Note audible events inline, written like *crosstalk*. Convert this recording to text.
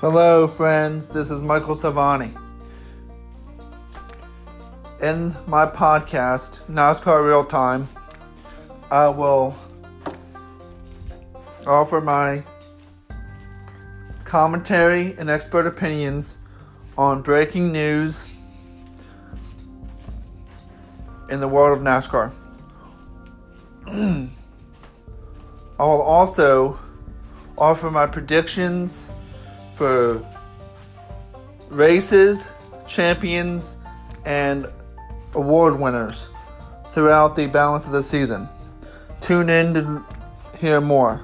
Hello, friends. This is Michael Savani. In my podcast, NASCAR Real Time, I will offer my commentary and expert opinions on breaking news in the world of NASCAR. *clears throat* I will also offer my predictions for races, champions, and award winners throughout the balance of the season. Tune in to hear more.